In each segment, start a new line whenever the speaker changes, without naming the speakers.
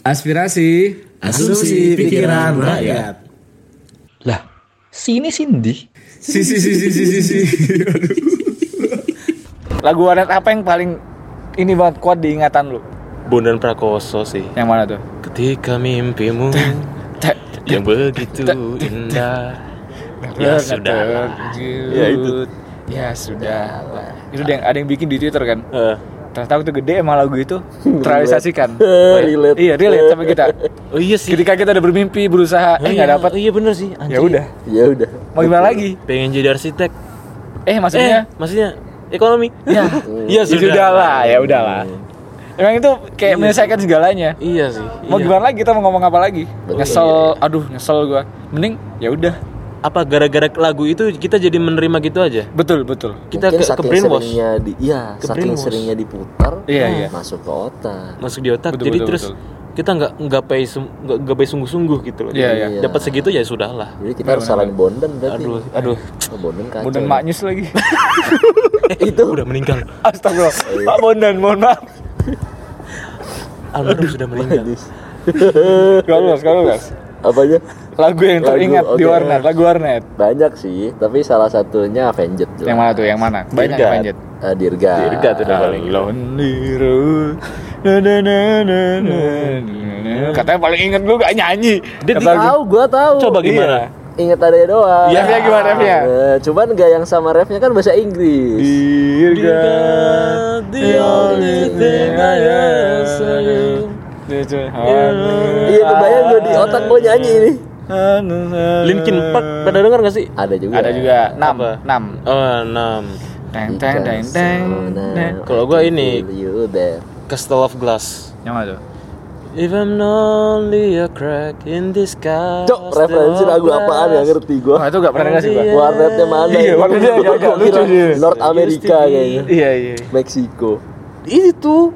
Aspirasi,
Asumsi pikiran rakyat.
Lah, sini Cindy.
Si si si si si si. si. Lagu warnet apa yang paling ini banget kuat di ingatan lu?
Bondan Prakoso sih.
Yang mana tuh?
Ketika mimpimu yang begitu indah. Ya sudah.
Ya itu. Ya sudah. Itu ada yang, ada yang bikin di Twitter kan.
Eh,
Ternyata waktu gede emang lagu itu terrealisasikan.
Relate.
Iya, relate sama kita.
oh iya sih.
Ketika kita udah bermimpi, berusaha, eh
Oh
nggak
iya,
dapat.
Iya bener sih.
Ya udah.
Ya udah.
Mau gimana lagi?
Pengen jadi arsitek.
Eh, maksudnya
Eh, maksudnya ekonomi.
ya,
Iya
ya sudah lah, ya udahlah. Emang itu kayak menyelesaikan segalanya.
Iya sih.
Mau
iya.
gimana lagi kita mau ngomong apa lagi? Nyesel, aduh nyesel gua. Mending ya udah.
Apa gara-gara lagu itu kita jadi menerima gitu aja?
Betul, betul.
Kita
Mungkin
ke, ke
saking
brainwash.
seringnya di iya,
Ke
saking
brainwash.
seringnya diputar,
Iya, iya.
masuk ke otak.
masuk di otak
Betul,
jadi
betul,
terus
betul.
kita nggak nggak pay nggak nggak pay sungguh-sungguh gitu loh
Iya,
Jadi
iya.
dapat segitu ya sudahlah
Jadi kita harus salahin Bondan berarti.
aduh aduh
Oh, Bondan kacau.
Bondan maknyus lagi.
itu udah meninggal
Astagfirullah. Pak Bondan, mohon maaf.
almarhum sudah meninggal
Kalau luas, kalau luas.
Apanya?
Lagu yang
Lagu,
teringat di warnet, lagu warnet.
Banyak sih, tapi salah satunya Avenged. jelas.
Yang mana tuh? Yang mana? Banyak
Dirgat.
Avenged.
Eh, Dirga.
Dirga tuh udah paling
Lonely road. Na, na, na, na, na, na. Katanya paling inget lu gak nyanyi.
Dia
Tahu, gua tahu.
coba gimana
Iya.
Ingat ada doang.
Iya, refnya gimana, refnya?
Eh, cuman gak yang sama refnya kan bahasa Inggris.
Dirga,
the only thing I ask of you.
Iya, kebayang gue di otak gue nyanyi ini.
Linkin Park pada denger gak sih
Ada juga.
Ada juga enam,
Apa?
enam.
oh enam
Teng teng teng teng.
Kalau gua ini-
Feel you there.
Castle of Glass
Yang mana tuh?
If I'm only a crack in this sky
Cok, referensi lagu apaan ya ngerti gue.
Wah itu gak pernah denger sih gua.
Warnetnya mana?
Iya,
ya?
warnetnya
Gua
agak
kira
lucu dia.
North America kayaknya.
Iya iya.
Meksiko.
Itu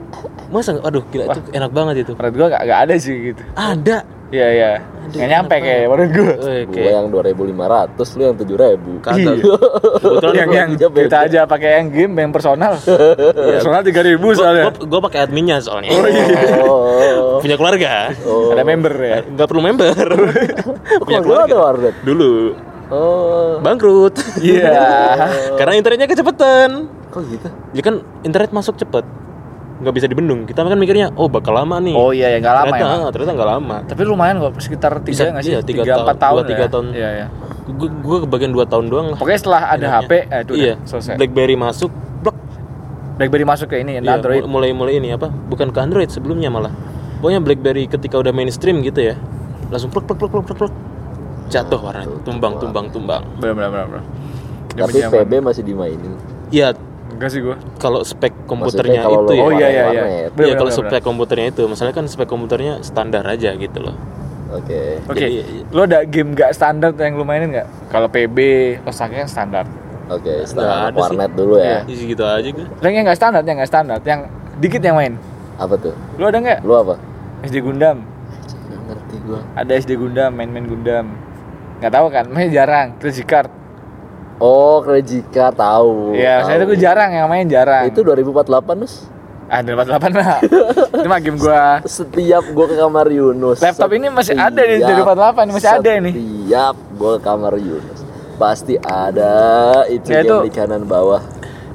Masa aduh gila itu enak banget itu
Menurut gua gak, gak ada sih gitu.
Ada
Iya iya. Gak nyampe kayak menurut gua.
Eh,
Gue yang 2500, lu yang 7000.
Kagak.
Iya.
Kebetulan
yang yang kita aja pakai yang game yang personal. personal tiga ribu soalnya.
Gua, gua pakai adminnya soalnya.
Oh.
Punya keluarga.
Oh.
Ada member ya.
Nggak perlu member. Punya
ada
keluarga.
warnet?
Dulu
Oh.
bangkrut.
Iya.
Karena internetnya kecepatan.
Kok gitu?
Ya kan internet masuk cepet. Nggak bisa dibendung. Kita kan mikirnya, oh bakal lama nih.
Oh iya ya nggak lama
ternyata,
ya.
ternyata nggak lama.
Tapi lumayan kok sekitar tiga nggak sih?
iya, tiga
empat
tahun, dua, tiga
ya.
tahun.
Iya iya.
Gue gue kebagian 2 tahun doang lah.
Pokoknya setelah ada HP, eh, itu
iya.
udah selesai.
BlackBerry masuk, blok.
BlackBerry masuk ke ini,
Iya,
Android.
mulai mulai ini apa? Bukan ke Android sebelumnya malah. Pokoknya BlackBerry ketika udah mainstream gitu ya, langsung plek plek plek plek plek, plek. jatuh warna tumbang tumbang tumbang.
Benar benar benar.
Tapi. PB masih dimainin.
Iya,
enggak sih gua.
kalau spek komputernya
kalau
itu
lo
ya.
Oh iya iya iya. Benar,
Iya, kalau spek komputernya itu, misalnya kan spek komputernya standar aja gitu loh.
Oke.
Oke,
Jadi-
lo ada game gak standar yang lu mainin nggak? Kalau PB, Osaka yang standar.
Oke,
Nggak
setelah
ada
warnet
sih.
dulu ya.
Isi gitu aja gue.
Yang yang nggak standar, yang nggak standar, yang dikit yang main.
Apa tuh?
Lu ada nggak?
Lu apa?
SD Gundam.
Nggak ngerti gua.
Ada SD Gundam, main-main Gundam. Nggak tahu kan? Main jarang. Crazy Card.
Oh, Krejika tahu.
Iya, saya tuh jarang yang main jarang.
Itu 2048, Nus.
ah 28 lah. Itu mah game gua.
Setiap gua ke kamar Yunus.
Laptop ini masih ada nih,
setiap-
2048 masih ada nih.
Setiap gua ke kamar Yunus pasti ada itu
Ya,
game
itu-
di kanan bawah.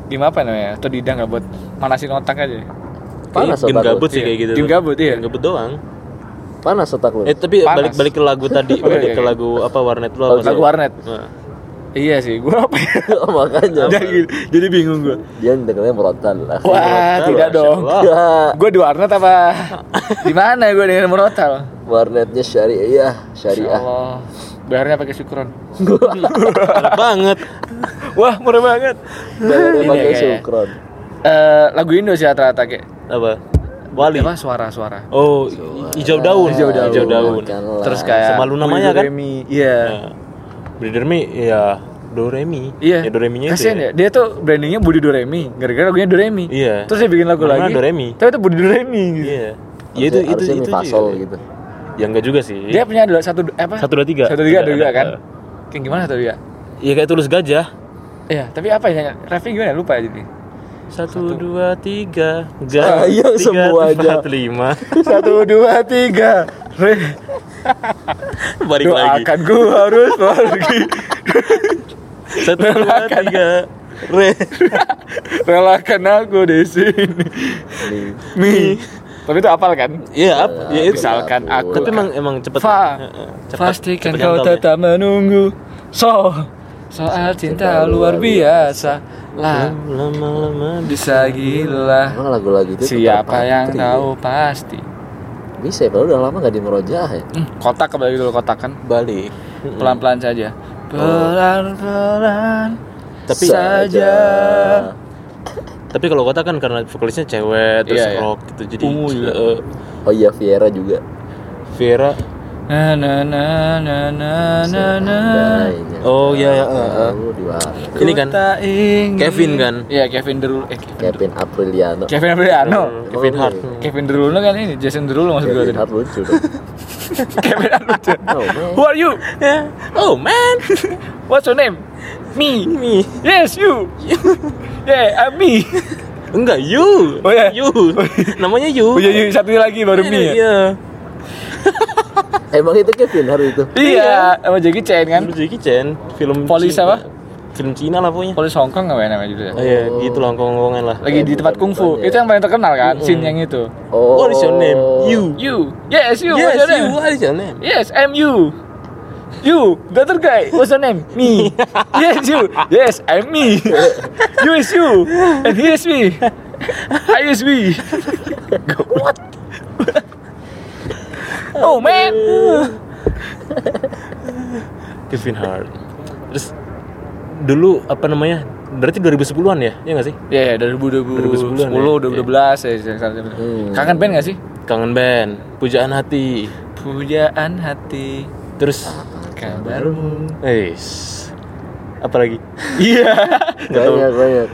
Game apa namanya? Atau didang nggak buat manasin otak aja.
Panas
Kayak game
otak lu.
gabut sih
Iya.
kayak gitu.
Game gabut, iya.
Game gabut doang.
Panas otak lu.
Eh tapi
Panas.
balik balik ke lagu tadi,
Oh,
Oke,
balik ke
oke.
lagu apa warnet lo apa?
Lagu warnet.
Nah.
Iya sih, gua apa ya?
Makanya
jadi, jadi bingung gua.
dia dengernya merotan lah.
Wah,
Murotal,
tidak dong. Gua di warnet apa? di mana gua dengan Murotal?
warnetnya syariah, syariah.
Allah. Bayarnya pakai syukron.
Enak banget.
Wah, murah banget.
Bayarnya pakai sukron.
Eh, lagu Indo sih rata-rata kayak
Apa? Wali.
apa suara-suara.
Oh, hijau daun.
Hijau daun.
Hijau daun.
Terus kayak
Sama lu namanya kan?
Iya.
Nah, Budi Doremi ya Doremi.
Iya.
Ya Doreminya itu.
Kasian ya. Dia tuh brandingnya Budi Doremi. Gara-gara lagunya Doremi.
Iya.
Terus dia bikin lagu
Namanya
lagi.
Doremi.
Tapi itu Budi Doremi gitu.
Iya. Ya itu itu
Harusnya
itu.
mie fasol gitu.
Ya enggak juga sih.
Dia punya dua satu apa?
Satu, dua, tiga.
Satu tiga
Ada,
juga kan. Kayak gimana satu tiga?
Ya kayak tulus gajah.
Iya, tapi apa ya? Refnya gimana? Lupa ya jadi.
Satu, dua, tiga.
Sayang semuanya.
empat, lima.
Satu dua tiga. Re,
Balik lagi.
doakan gue harus pergi.
Satu, dua, tiga. Re.
Relakan aku di sini. Mi. Tapi itu apal kan?
Iya, apa? Ya, itu.
Misalkan aku
Tapi emang emang cepet.
Fa,
cepet-
Pastikan
cepet
kau
nyantol ya.
tetap menunggu. So, soal cinta luar biasa lah.
Lama-lama
Bisa gila.
Emang lagu-lagu itu
Siapa
tetap
yang
country.
tahu pasti.
Bisa ya, padahal udah lama gak di Merojah ya
Hmm, kotak kembali dulu kotak kan.
balik.
Pelan-pelan saja. Pelan-pelan.
Tapi
saja.
tapi kalau kota kan karena vokalisnya cewek terus
Iya, iya.
rock gitu jadi
Ungu juga.
eh,
Oh iya Viera juga
Vera
Na na na na na na
Oh, iya, iya,
tahu di warna.
Ini kan. Kevin kan?
Iya Kevin Derulo. Eh Kevin.
Kevin Apriliano
Kevin Apriliano.
Kevin
Oh,
Hart.
iya.
Kevin Derulo kan ini Jason Derulo maksud gue
Kevin
tadi.
Hart lucu dong
Kevin Hart lucu.
Oh man
Who are you?
Oh man,
What's your name? Me.
me.
Yes, you. yeah, I'm me.
Enggak, you.
Oh, iya.
You. Namanya you.
Oh iya, iya, satu lagi baru me ya?
Iya.
Emang itu Kevin Hart itu
Iya, sama Jackie Chan kan.
Dulu Jackie Chan, film
Polis
Cina.
apa?
Film Cina lah pokoknya.
Polis Hong Kong nggak ya namanya juga.
Oh iya, gitu lah ngomong-ngomongan lah.
Lagi di tempat kungfu. Itu yang paling terkenal kan, scene yang itu.
Oh
What is your name? You.
You. Yes, you.
Yes,
What's your name?
you. What is your name?
Yes, I'm you. You, the other guy. What's your name? Me. yes, you. Yes, I'm me. you is you, and he is me. I is we. What? oh man.
Kevin Hart. Terus dulu apa namanya? Berarti 2010-an ya? Iya gak sih?
Ya, ya dari 2010,
2010 ya?
2012 ya.
Hmm.
Kangen band gak sih?
Kangen band, pujaan hati.
Pujaan hati
Terus
kabarmu.
eh apa lagi?
Iya.
Banyak banyak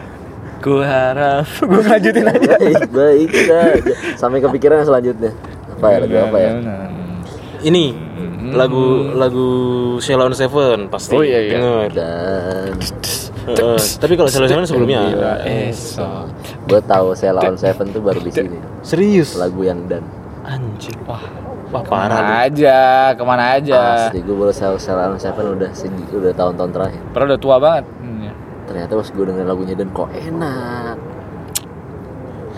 Ku harap gue lanjutin aja.
Baik baik Sampai kepikiran selanjutnya Apa ya lagu apa ya
Ini lagu lagu Sheila on Seven pasti.
Oh, iya, iya.
Denger.
Dan
Heeh. Tapi kalau Sheila on Seven sebelumnya
Esok.
Gue tahu Sheila on Seven tuh baru di sini
serius.
Lagu yang dan
Anjing.
Wah,
Wah
ke mana
parah lu.
aja, ke mana aja.
Asli gue baru tahu Sheila on Seven udah segi, udah tahun-tahun terakhir
Padahal udah tua banget. Hmm, ya.
Ternyata pas gue denger lagunya dan kok enak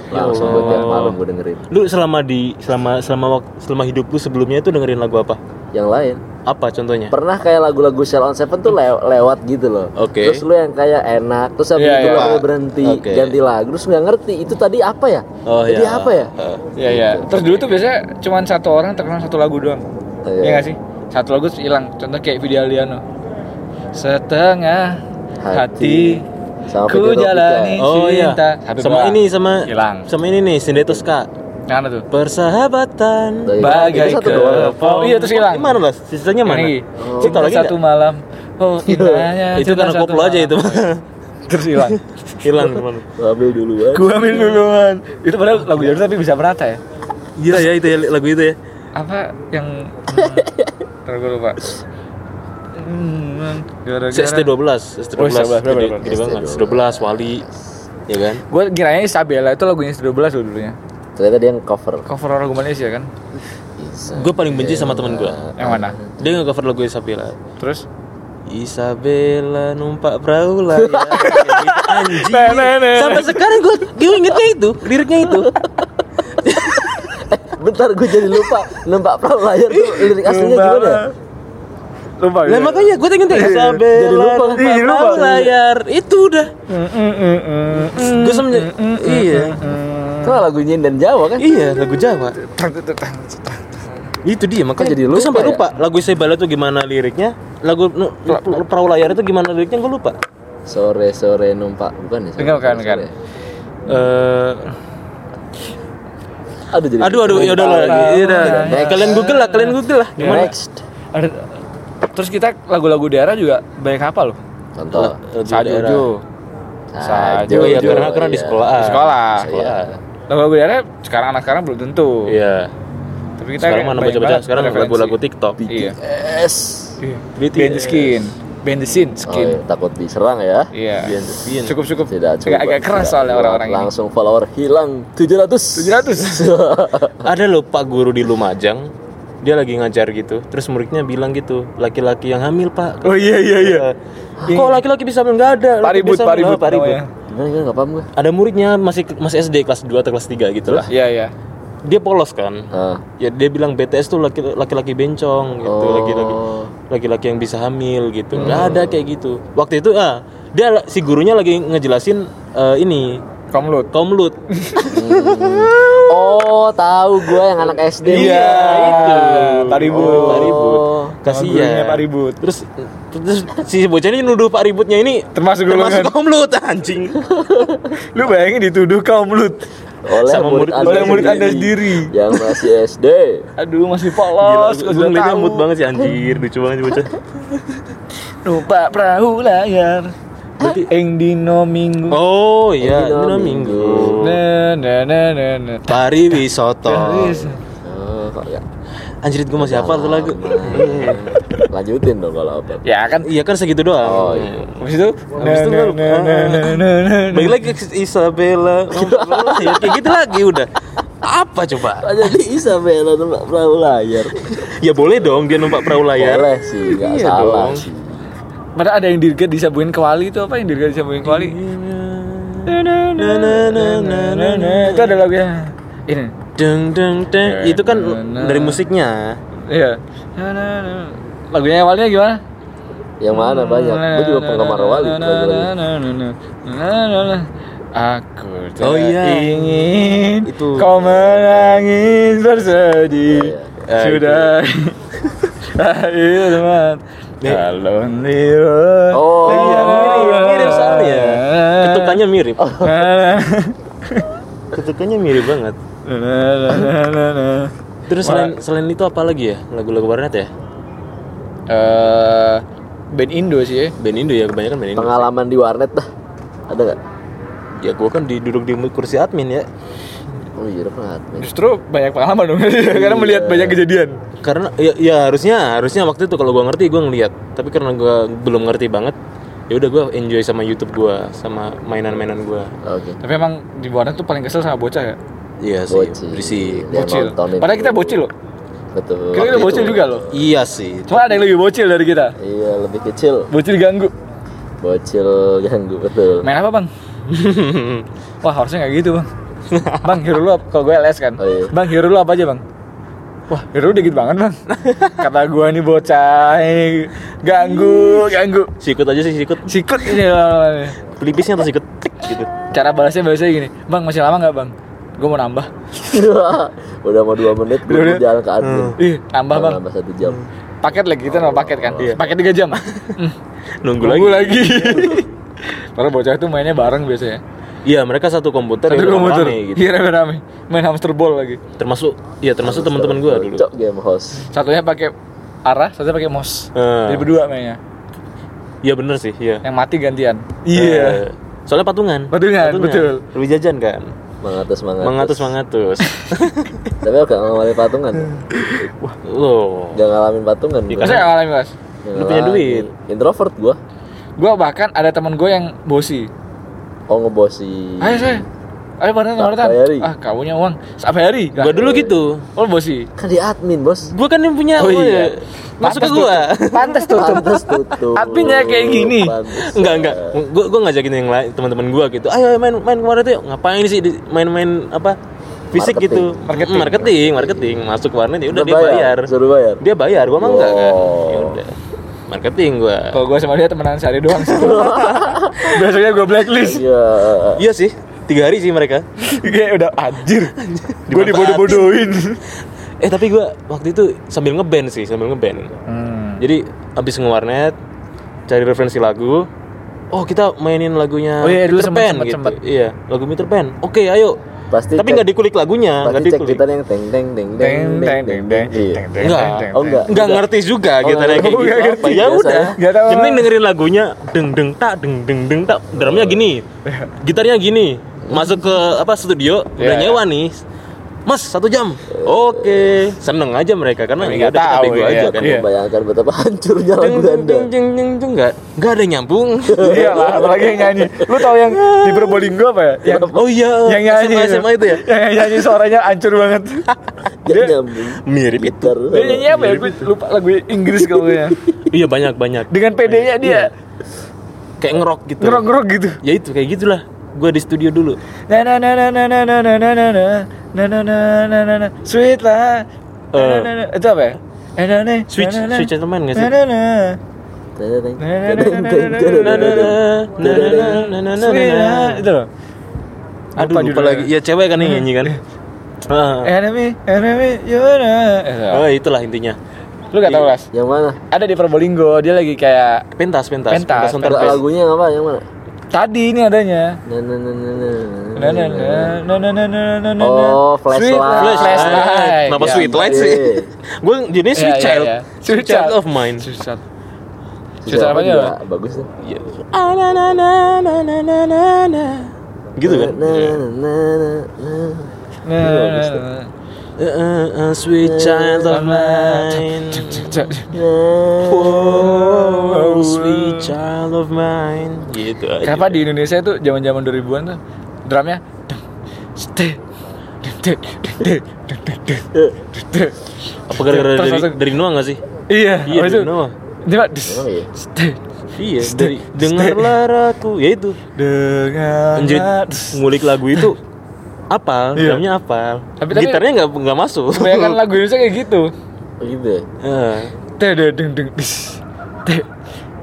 Ya
Langsung buat tiap malam gue dengerin
Lu selama di selama selama wak- selama hidup lu sebelumnya itu dengerin lagu apa?
Yang lain
Apa contohnya?
Pernah kayak lagu-lagu Sheila on Seven tuh lew- lewat gitu loh
Oke.
Terus lu yang kayak enak Terus habis
Iya,
itu
iya.
lagunya berhenti
Oke.
Ganti lagu Terus nggak ngerti Itu tadi apa ya?
Oh
Jadi
iya.
apa ya?
Iya, iya. Terus dulu tuh biasanya cuma satu orang terkenal satu lagu doang.
Oh,
Iya gak sih? Satu lagu terus hilang. Contoh kayak video Aliano. Setengah hati,
Sama
ku jalani
Oh iya.
cinta. Satu
Sama ini sama
hilang.
sama ini nih Sindetos
Mana tuh?
Persahabatan
Bagai
doang.
Oh, iya, terus hilang.
Gimana lah? Sisanya mana?
Ini.
Oh.
Cinta
lagi
satu malam. Oh, indahnya.
Itu karena koplo aja itu.
Terus hilang.
Hilang ke mana?
Gua ambil duluan
Gua ambil duluan. Itu padahal lagu jadul tapi bisa merata ya.
Gila ya itu ya lagu itu ya.
Apa yang Terus gue lupa. Hmm, gara-gara
ST12, ST12.
Oh, ST12,
gede, banget. ST12 Wali. Ya kan?
Gue kiranya Isabella itu lagunya S12 dulu dulunya.
Ternyata dia yang cover
Cover lagu Malaysia kan?
Gue paling benci sama temen gue.
Yang mana?
Dia nggak cover lagu Isabella.
Terus?
Isabella numpak perahu lah ya. Gitu. Anjing. Sampai sekarang gue gue ingetnya itu, liriknya itu.
Bentar gue jadi lupa Nempak perahu layar tuh lirik aslinya gimana ya?
Lupa
Lah makanya gue ingetnya
Jadi
Isabella
lupa.
numpak
Iya, lupa.
perahu layar. Itu udah. Gue semenjak iya.
Itu lagunya dan Jawa kan?
Iya, lagu Jawa. Itu dia makanya
jadi
Gua
lupa
sampai
ya?
lupa lagu Isabella tuh gimana liriknya. Lagu perahu layar itu gimana liriknya gue lupa.
Sore-sore numpak Bukan ya?
Enggak, bukan, bukan.
Eh
Aduh jadi
aduh aduh ya udah lah. Iya.
Next.
Kalian Google lah, kalian Google lah. Gimana?
Next
terus kita lagu-lagu daerah juga banyak apa loh?
Contoh
Lagu.
Sajojo.
Oh iya karena karena di
iya.
sekolah.
Di sekolah.
Sekolah.
Lagu-lagu daerah sekarang anak sekarang belum tentu.
Iya.
Tapi kita
Sekarang mana baca-baca sekarang
referensi.
lagu-lagu TikTok.
Iya.
S
BTS. Skin. behind the scene
Oh,
skin.
iya, takut diserang ya.
Iya.
Scene.
Cukup cukup.
Tidak cukup.
agak, agak keras
Tidak
soalnya
kuat.
orang-orang ini.
Langsung follower hilang 700.
700.
Ada loh Pak Guru di Lumajang, dia lagi ngajar gitu. Terus muridnya bilang gitu, laki-laki yang hamil Pak.
Oh iya iya iya.
Kok laki-laki bisa hamil nggak ada?
Pak
laki
Ribut,
Gimana gimana enggak paham gue.
Ada muridnya masih masih SD kelas 2 atau kelas 3 gitu lah.
Iya iya.
Dia polos kan.
Ah.
Ya dia bilang BTS tuh laki- laki-laki bencong gitu,
Oh.
laki-laki laki-laki yang bisa hamil gitu. Nggak ada kayak gitu. Waktu itu ah dia si gurunya lagi ngejelasin eh, ini
Komlut.
komlut.
Oh, tahu gue yang anak SD.
Iya,
itu.
Pak Ribut.
Oh, Pak Ribut.
Nama gurunya
Kasihan.
Pak Ribut.
Terus terus si bocah ini nuduh Pak Ributnya ini
Termasuk
termasuk
golongan.
komlut anjing.
Lu bayangin dituduh komlut.
Oleh
Sama
murid,
murid-
anda
oleh murid Anda sendiri.
Yang masih SD.
Aduh masih
Gila,
polos.
gue
udah
ngeliatnya mood banget sih anjir, lucu banget sih bocah.
Lupa perahu layar. Berarti eng dino minggu.
Oh iya,
Dino
Dino
Minggu.
Minggu.
Na na na na na.
Pariwisoto.
Oh, kok ya.
Anjir gue masih hafal tuh lagu.
Lanjutin dong kalau apa.
Ya kan
Iya kan segitu doang.
Oh, iya.
Habis itu
Habis itu kan-. Balik lagi ke Isabella. Ya, kayak gitu lagi udah. Apa coba?
Jadi Isabella numpak perahu layar?
Ya boleh dong dia numpak perahu layar.
Boleh sih, nggak
Iya
salah sih.
Padahal ada yang dirgat disambungin ke wali itu apa yang dirgat disambungin ke wali?
Na.
Itu ada lagunya. Ini.
Deng deng deng. Itu kan dari musiknya.
Iya. Lagunya awalnya gimana?
Yang mana banyak? Gue juga penggemar wali.
Aku tak
Oh, iya.
ingin
Itu.
kau menangis bersedih
Iya,
iya.
sudah akhir teman kalau niru
Oh,
Iya, mirip, mirip soalnya. Ketukannya mirip. Ketukannya mirip banget. Terus selain selain itu apa lagi ya? Lagu-lagu warnet ya?
eh band Indo sih ya.
Band Indo ya kebanyakan band Indo.
Pengalaman di warnet dah. Ada nggak?
Ya gua kan duduk di kursi admin ya.
Oh iya dapat.
Justru banyak pengalaman dong karena melihat banyak kejadian.
Karena ya, ya harusnya harusnya waktu itu kalau gua ngerti gua ngeliat. Tapi karena gua belum ngerti banget, ya udah gua enjoy sama YouTube gua, sama mainan-mainan gua.
Oke.
Tapi emang di warnet tuh paling kesel sama bocah ya.
Iya sih,
Bocil.
berisik.
Dia
Bocil. Padahal kita bocil loh.
Betul.
Kita bocil
itu.
juga loh.
Iya sih.
Cuma ada yang lebih bocil dari kita.
Iya lebih kecil.
Bocil ganggu.
Bocil ganggu betul.
Main apa bang? Wah harusnya nggak gitu bang. Bang hero lu? Kalau gue LS kan.
Oh, iya.
Bang hero lu apa aja bang? Wah hero dikit banget bang. Kata gue nih bocah ini ganggu ganggu.
Sikut aja sih sikut.
Sikut ini.
Pelipisnya atau sikut gitu.
Cara balasnya biasanya gini. Bang masih lama nggak bang? Gue mau nambah.
Udah mau dua menit gue jalan ke admin.
Ih nambah bang.
Nambah satu jam.
Paket lagi kita nambah paket kan.
Iya.
Paket 3 jam. Hmm,
Nunggu,
Nunggu
lagi.
lagi. Karena bocah itu mainnya bareng biasanya.
Iya, mereka satu komputer
Satu
yang
komputer.
rame gitu.
Iya rame-rame. Main hamster ball lagi.
Termasuk iya termasuk teman-teman gua dulu.
Cok game host.
Satunya pakai arah, satunya pakai mouse.
Eh.
Jadi berdua mainnya.
Iya bener sih, iya.
Yang mati gantian.
Eh, soalnya patungan.
Patungan, betul.
Lebih jajan kan.
Mangatus mangatus.
Mangatus mangatus.
Tapi gak ngalamin patungan.
Wah, lo.
Gak ngalamin patungan.
Iya,
gua.
Masa nggak ngalamin mas?
Lu punya duit.
Introvert gua.
Gue bahkan ada teman gue yang bosi.
Oh ngebosi.
Ayo saya. Ayo bareng
Tak
bareng.
bayari.
Ah kamunya uang. Sampai hari.
Gua dulu gitu.
Oh bosi.
Kan di admin bos.
Gua kan yang punya.
Oh, iya.
Masuk ke gua.
Pantes tutup.
Pantes tutup.
Adminnya kayak gini.
Pantes.
Enggak enggak. Gua gua ngajakin yang lain teman-teman gua gitu. Ayo main main kemarin tuh. yuk." Ngapain sih di- main-main apa? Fisik
Marketing.
gitu.
Marketing.
Marketing, marketing. Masuk ke warnet ya udah
Udah
dia bayar.
Suruh bayar.
Dia bayar, gua mah enggak kan.
Oh.
Ya udah. Marketing gua.
Kalau gue sama dia temenan sehari doang sih. Biasanya gue blacklist.
Iya.
Iya sih. Tiga hari sih mereka.
Kayak udah anjir. Gue dibodoh-bodohin.
Eh tapi gua waktu itu sambil ngeband sih, sambil ngeband.
Hmm.
Jadi abis ngewarnet, cari referensi lagu. Oh kita mainin lagunya
Oh iya, dulu
Peter
sempet,
Pan
sempet,
gitu.
sempet.
Iya, lagu Peter Pan. Oke, ayo.
Pasti
Tapi nggak dikulik lagunya, nggak dikulik.
gitar yang teng teng teng
Teng
teng
teng
teng
teng teng
Iya.
teng teng
Enggak.
teng,
Oh,
teng.
enggak.
Nggak ngerti juga
Oh,
gitarnya
nggak
kayak
ngerti.
gitu. Ya udah.
ya.
Yang penting dengerin lagunya deng deng tak deng deng deng tak. Drumnya gini. Gitarnya gini. Masuk ke apa studio udah
Iya.
nyewa nih. Mas satu jam. Oke, seneng aja mereka karena ya
nggak
udah kita
tahu, iya.
aja kan.
Iya.
Membayangkan betapa hancurnya lagu Anda.
jeng jeng jeng nggak nggak ada nyambung.
Iya lah, apalagi yang nyanyi. Lu tau yang di Probolinggo apa ya? Yang
oh iya,
yang nyanyi
SMA, SMA itu ya.
Yang nyanyi suaranya hancur banget. Dia,
nyambung.
Mirip itu.
Dia nyanyi apa ya? Gue lupa lagu Inggris kayaknya.
Iya banyak banyak.
Dengan PD-nya dia
Kayak ngerok gitu.
ngerok-ngerok gitu.
Ya itu kayak gitulah. Gue di studio dulu.
Na na na na na na na na na na na na na na na na na sweet lah. Na, na, na, na. Itu apa ya? Na, na, na,
Switch-
na, na, na.
Switch Gentleman nggak sih?
Na, na, na. Na, na, na, na, na,
Na, na, na,
tadadeng,
na,
tadadeng.
na, na, na,
Sweet
na, na.
lah. Itu loh.
Aduh
Lupa
lagi. Ya cewek kan yang nyanyi kan. Ah.
Enemy, enemy, you.
Oh itulah intinya.
Lu gak tau Ras?
Yang mana?
Ada di Probolinggo, dia lagi kayak
Pentas, pentas,
Pentas,
Fest.
lagunya apa? Yang mana?
Tadi ini adanya.
Oh, flashlight.
Sweet,
flashlight.
Sih? Gue jadi child. Child of mine.
Bagus tuh.
Gitu kan?
Nah,
Uh, uh, sweet child of mine. Oh, sweet child of mine. Gitu aja.
Kenapa di Indonesia itu zaman-zaman 2000-an tuh drumnya
Apa gara-gara dari,
langsung-
dari Noah gak sih?
Iya,
Iya,
habis itu
dari Noah.
Dia
Emang iya?
Iya, dari dengarlah aku. Ya itu. Anjir, ngulik lagu itu apal,
Iya.
drumnya apal.
Tapi- tapi-
Gitarnya nggak nggak masuk.
Kebanyakan lagu Indonesia kayak gitu.
Oh, gitu ya?
Eh,
Teh deh deng deng dis. Teh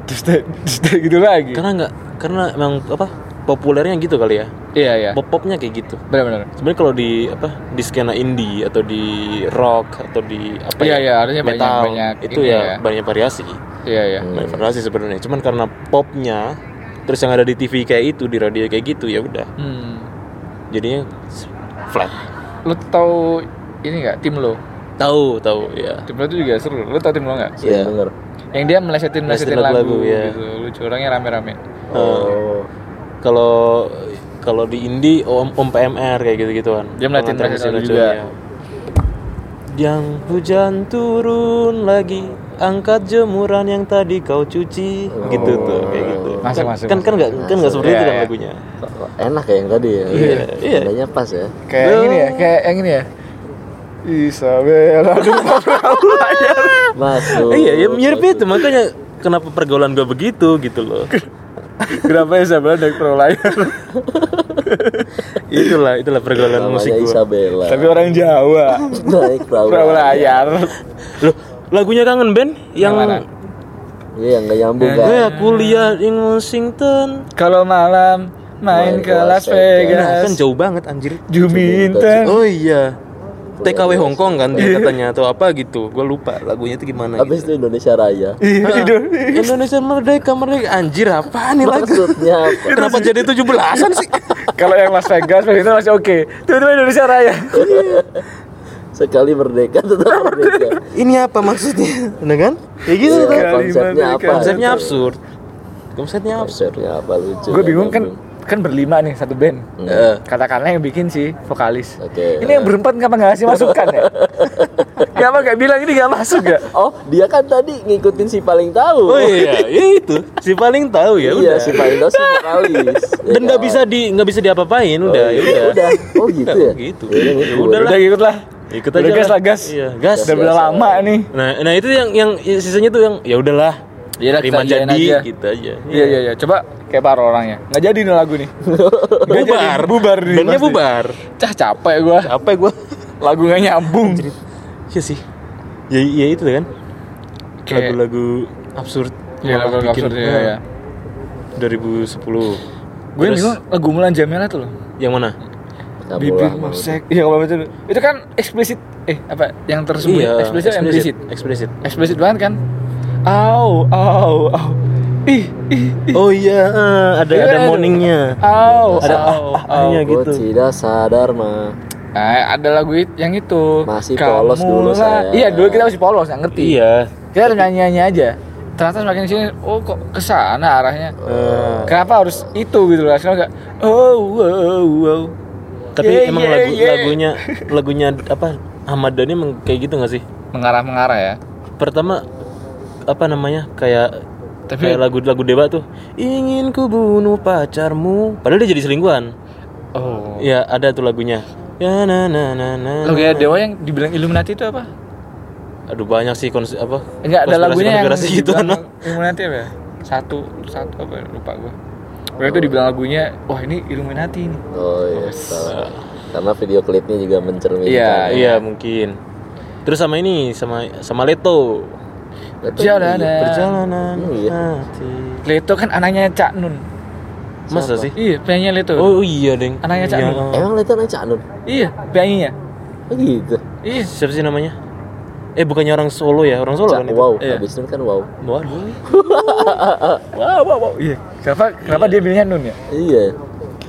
dis teh dis teh gitu lagi.
karena nggak karena emang apa populernya gitu kali ya.
Iya iya.
Pop popnya kayak gitu.
Benar-benar.
Sebenarnya kalau di apa di skena indie atau di rock atau di apa
Iya,
ya
iya, harusnya banyak-
metal
banyak
itu ya,
ya.
banyak variasi.
Iya iya.
Banyak variasi sebenarnya. Cuman karena popnya terus yang ada di TV kayak itu di radio kayak gitu ya udah
Hmm.
Jadinya flat.
Lu tahu ini enggak tim lo?
Tahu tahu ya.
Tim lo itu juga seru. Lu tahu tim lo enggak?
Iya,
Iya.
denger.
Yang dia melesetin melesetin
Melesetin
lagu,
lagu, iya.
gitu. Lucu orangnya rame-rame.
Oh.
Kalau kalau di indie om, om PMR kayak gitu-gituan.
Dia melihatin
Pengantar
mereka
mesin
juga.
acuannya. Yang hujan turun lagi, angkat jemuran yang tadi kau cuci, gitu tuh kayak gitu.
Masuk,
kan,
masuk,
kan kan nggak kan nggak seperti
Iya,
itu kan
iya.
lagunya.
Kok Enak ya yang tadi ya?
Iya, iya.
Nadanya pas ya?
Kayak yang ini ya, kayak yang ini ya. Isabella aduh.
Masuk.
iya, ya mirip itu makanya kenapa pergaulan gua begitu gitu loh.
Kenapa Isabella naik perahu layar?
itulah itulah pergaulan musik.
Isabella.
Tapi orang Jawa.
Naik. Perahu
layar.
Loh, lagunya kangen band yang,
mana?
Iya, yang gak nyambung kan?
gue kuliah di Washington.
Kalau malam main ke Las
Nah,
Vegas.
kan jauh banget anjir.
Juminten.
Oh iya. TKW Hong Kong kan dia katanya atau apa gitu. Gue lupa lagunya itu gimana
Habis
gitu.
itu Indonesia Raya.
Iya,
Ah,
itu.
Indonesia merdeka merdeka anjir apa nih lagu?
Maksudnya apa?
Kenapa jadi 17-an sih?
Kalau yang Las Vegas itu masih oke. Tiba-tiba Indonesia Raya.
Sekali merdeka tetap merdeka.
Ini apa maksudnya? Bener kan? Kayak gitu tuh.
Sekali
konsepnya
merdeka.
apa?
Konsepnya absurd. Konsepnya absurd.
Konsepnya apa lucu?
Gue bingung
nggak
kan. Kan berlima nih satu band.
Eh,
Katakanlah yang bikin sih vokalis.
Oke.
Ini yang berempat ngapa nggak ngasih masukan ya? Ngapa nggak bilang ini nggak masuk ya?
Oh, dia kan tadi ngikutin si paling tahu.
Oh iya, ya itu. Si paling tahu ya
Iya,
udah.
si paling tahu si vokalis. Ya
Dan nggak
kan?
bisa di nggak bisa diapa-apain udah, ya
iya,
udah.
udah. Oh gitu ya?
Gitu.
Ya udah,
Ya
ngikut.
udah lah.
Udah ikut lah.
Ikut
Udah
aja
gas lah gas.
Iya, gas.
Udah udah
Gas,
lama nih.
Nah, nah itu yang yang sisanya tuh yang ya udahlah.
Ya udah,
terima jadi
aja.
gitu aja.
Iya iya iya. Coba kayak para orangnya. Nggak jadi nih lagu nih. Nggak jadi.
Bubar,
bubar nih.
Bandnya bubar.
Cah capek gua.
Capek gua.
Lagu nggak nyambung.
Iya sih. Ya, ya itu kan.
Kayak-
Lagu-lagu absurd.
Iya
malah
lagu
bikin-
absurd ya. ya.
2010.
Gue bingung lagu Mulan Jamila tuh loh.
Yang mana?
Lah,
mosek. Iya kalau itu. Itu kan eksplisit. Eh apa? Yang tersebut eksplisit atau implisit?
Eksplisit.
Eksplisit banget kan? Au, au, au. Ih, ih, ih.
Oh iya, eh, ada ada morningnya.
Au,
Ada
au,
ah,
au.
gitu.
tidak sadar mah.
Nah, ada lagu it- yang itu.
Masih polos dulu
lah-
saya.
Iya, dulu kita masih polos, nggak ngerti.
Iya.
Kita harus nyanyi-nyanyi aja. Ternyata semakin sini, oh kok ke sana arahnya.
Eh,
Kenapa harus itu gitu loh? Kenapa enggak? Oh, wow, wow.
Tapi
Yeah,
emang
yeah,
lagu
yeah.
lagunya lagunya apa Ahmad Dhani emang kayak gitu gak sih?
Mengarah-mengarah ya.
Pertama apa namanya kayak
Tapi-
kayak lagu-lagu dewa tuh ingin ku bunuh pacarmu padahal dia jadi selingkuhan
Oh.
ya ada tuh lagunya ya na na na na
Lo kayak Dewa yang dibilang Illuminati itu apa?
aduh banyak sih konsep apa
Enggak ada lagunya yang
gitu no.
Illuminati apa ya? Satu, satu apa ya? lupa gua. Waktu itu dibilang lagunya, wah ini Illuminati nih.
Oh iya. salah. Karena video klipnya juga mencerminkan.
Iya,
iya mungkin terus sama ini sama sama Leto.
Jalanan.
perjalanan
Iya.
hati
Leto kan anaknya Cak Nun.
masa sih
Iya, penyanyi Leto.
oh iya deng
Anaknya Cak
Iya.
Nun.
Emang lihat anak Cak Nun?
Iya, penyanyinya.
Oh gitu.
Iya.
siapa sih namanya eh bukannya orang Solo ya orang Solo kan
Cak
itu
wow.
Iya.
Habis Nun kan wow.
Waduh.
Wow, wow, wow. Iya. Kenapa kenapa dia bilangnya Nun ya?
Iya.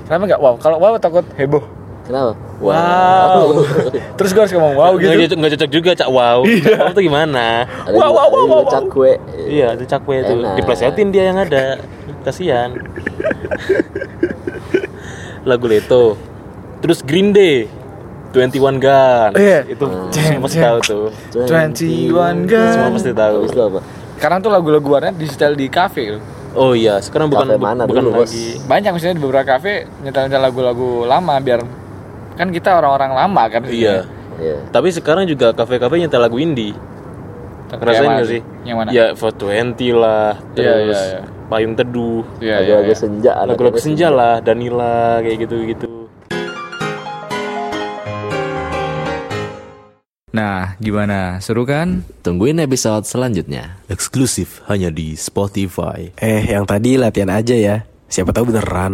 Kenapa enggak wow? Kalau wow takut heboh.
Kenapa?
Wow. Terus gue harus ngomong wow
Nggak
gitu.
cocok, nggak cocok juga cak wow. Wow tuh gimana?
Ada
Wow, wow, wow, wow,
cakwe.
Iya, itu cakwe itu.
Enak.
Diplesetin dia yang ada. Kasihan. Lagu Leto. Terus Green Day. 21 Gun.
Iya.
Itu
Jeng,
semua pasti tahu tuh.
21 Gun.
Semua pasti tahu.
Itu apa?
Sekarang tuh lagu-lagu warnet di setel di kafe loh.
Oh iya, sekarang bukan
Kafe mana
bukan
dulu, Bos?
lagi.
Banyak maksudnya di beberapa kafe nyetel-nyetel lagu-lagu lama biar kan kita orang-orang lama kan.
Iya.
Iya.
Tapi sekarang juga kafe-kafe nyetel lagu indie. Ngerasain
yang mana
gak sih?
Yang mana?
Ya, 420 lah.
Iya,
Terus
iya, iya.
Payung Teduh.
Iya, iya,
Lagu-lagu
iya.
senja. anak
Lagu-lagu senja lah, Danila kayak gitu-gitu.
Nah, gimana? Seru kan?
Tungguin episode selanjutnya.
Eksklusif hanya di Spotify.
Eh, yang tadi latihan aja ya. Siapa tahu beneran.